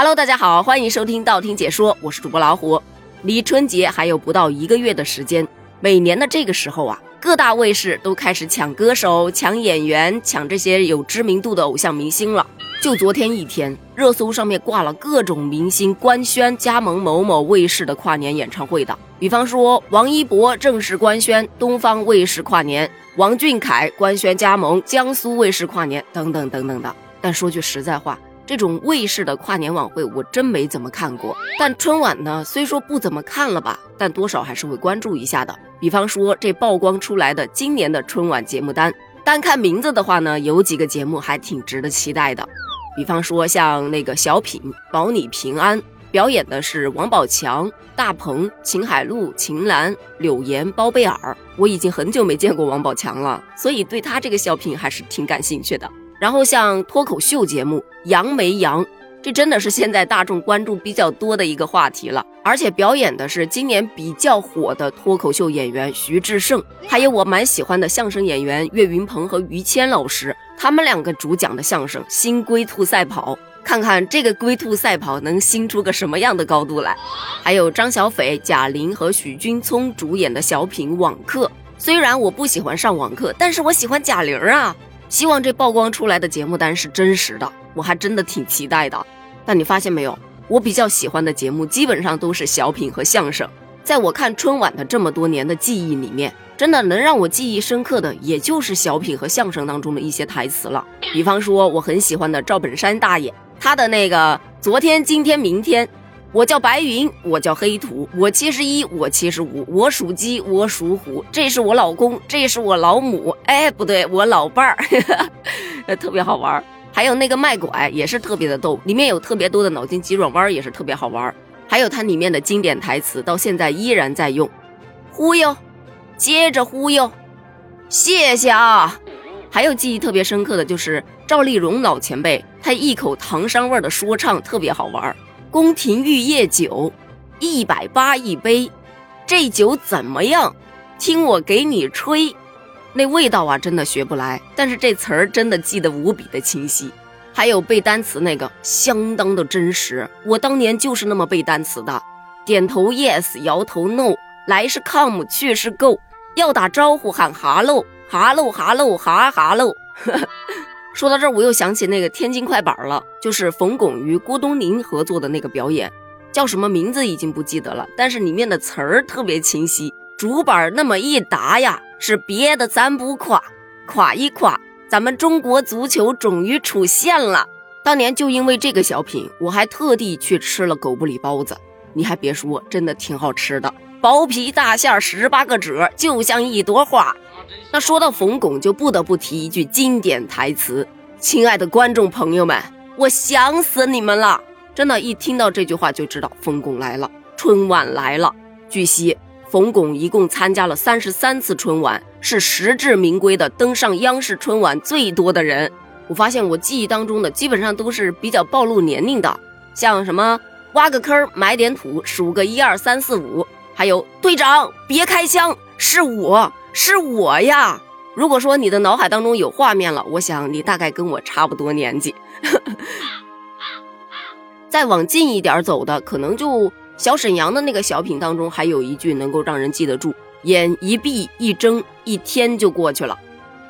Hello，大家好，欢迎收听道听解说，我是主播老虎。离春节还有不到一个月的时间，每年的这个时候啊，各大卫视都开始抢歌手、抢演员、抢这些有知名度的偶像明星了。就昨天一天，热搜上面挂了各种明星官宣加盟某某卫视的跨年演唱会的，比方说王一博正式官宣东方卫视跨年，王俊凯官宣加盟江苏卫视跨年，等等等等的。但说句实在话，这种卫视的跨年晚会我真没怎么看过。但春晚呢，虽说不怎么看了吧，但多少还是会关注一下的。比方说这曝光出来的今年的春晚节目单，单看名字的话呢，有几个节目还挺值得期待的。比方说，像那个小品《保你平安》，表演的是王宝强、大鹏、秦海璐、秦岚、柳岩、包贝尔。我已经很久没见过王宝强了，所以对他这个小品还是挺感兴趣的。然后像脱口秀节目《杨没杨》，这真的是现在大众关注比较多的一个话题了。而且表演的是今年比较火的脱口秀演员徐志胜，还有我蛮喜欢的相声演员岳云鹏和于谦老师。他们两个主讲的相声《新龟兔赛跑》，看看这个龟兔赛跑能新出个什么样的高度来。还有张小斐、贾玲和许君聪主演的小品《网课》，虽然我不喜欢上网课，但是我喜欢贾玲啊。希望这曝光出来的节目单是真实的，我还真的挺期待的。但你发现没有，我比较喜欢的节目基本上都是小品和相声。在我看春晚的这么多年的记忆里面。真的能让我记忆深刻的，也就是小品和相声当中的一些台词了。比方说，我很喜欢的赵本山大爷，他的那个昨天、今天、明天，我叫白云，我叫黑土，我七十一，我七十五，我属鸡，我属虎，这是我老公，这是我老母，哎，不对，我老伴儿，特别好玩。还有那个卖拐也是特别的逗，里面有特别多的脑筋急转弯，也是特别好玩。还有它里面的经典台词，到现在依然在用，忽悠。接着忽悠，谢谢啊！还有记忆特别深刻的就是赵丽蓉老前辈，她一口唐山味的说唱特别好玩。宫廷玉液酒，一百八一杯，这酒怎么样？听我给你吹，那味道啊真的学不来，但是这词儿真的记得无比的清晰。还有背单词那个，相当的真实，我当年就是那么背单词的，点头 yes，摇头 no，来是 come，去是 go。要打招呼喊哈喽哈喽哈喽哈哈喽。说到这儿，我又想起那个天津快板了，就是冯巩与郭冬临合作的那个表演，叫什么名字已经不记得了，但是里面的词儿特别清晰。竹板那么一打呀，是别的咱不夸，夸一夸，咱们中国足球终于出现了。当年就因为这个小品，我还特地去吃了狗不理包子，你还别说，真的挺好吃的。薄皮大馅十八个褶，就像一朵花。那说到冯巩，就不得不提一句经典台词：“亲爱的观众朋友们，我想死你们了！”真的，一听到这句话就知道冯巩来了，春晚来了。据悉，冯巩一共参加了三十三次春晚，是实至名归的登上央视春晚最多的人。我发现我记忆当中的基本上都是比较暴露年龄的，像什么挖个坑埋点土，数个一二三四五。还有队长，别开枪，是我是我呀！如果说你的脑海当中有画面了，我想你大概跟我差不多年纪。再往近一点走的，可能就小沈阳的那个小品当中，还有一句能够让人记得住：眼一闭一睁，一天就过去了；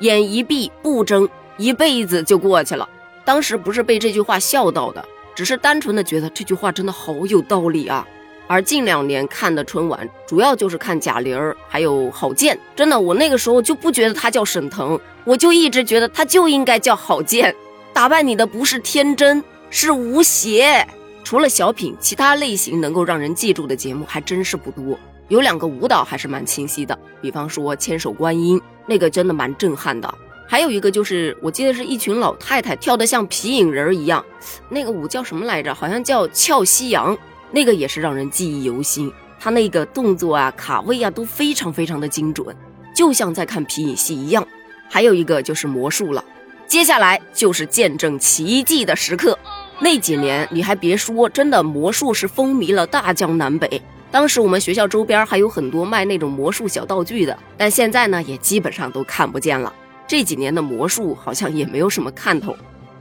眼一闭不睁，一辈子就过去了。当时不是被这句话笑到的，只是单纯的觉得这句话真的好有道理啊。而近两年看的春晚，主要就是看贾玲儿，还有郝建。真的，我那个时候就不觉得他叫沈腾，我就一直觉得他就应该叫郝建。打败你的不是天真，是吴邪。除了小品，其他类型能够让人记住的节目还真是不多。有两个舞蹈还是蛮清晰的，比方说《千手观音》，那个真的蛮震撼的。还有一个就是，我记得是一群老太太跳得像皮影人一样，那个舞叫什么来着？好像叫俏夕阳。那个也是让人记忆犹新，他那个动作啊、卡位啊都非常非常的精准，就像在看皮影戏一样。还有一个就是魔术了，接下来就是见证奇迹的时刻。那几年你还别说，真的魔术是风靡了大江南北。当时我们学校周边还有很多卖那种魔术小道具的，但现在呢也基本上都看不见了。这几年的魔术好像也没有什么看头。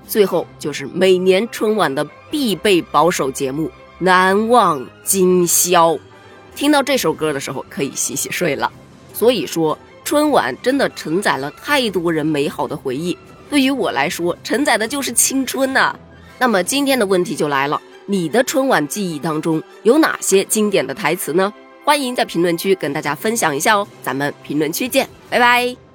最后就是每年春晚的必备保守节目《难忘今宵》。听到这首歌的时候，可以洗洗睡了。所以说，春晚真的承载了太多人美好的回忆。对于我来说，承载的就是青春呐。那么今天的问题就来了：你的春晚记忆当中有哪些经典的台词呢？欢迎在评论区跟大家分享一下哦。咱们评论区见，拜拜。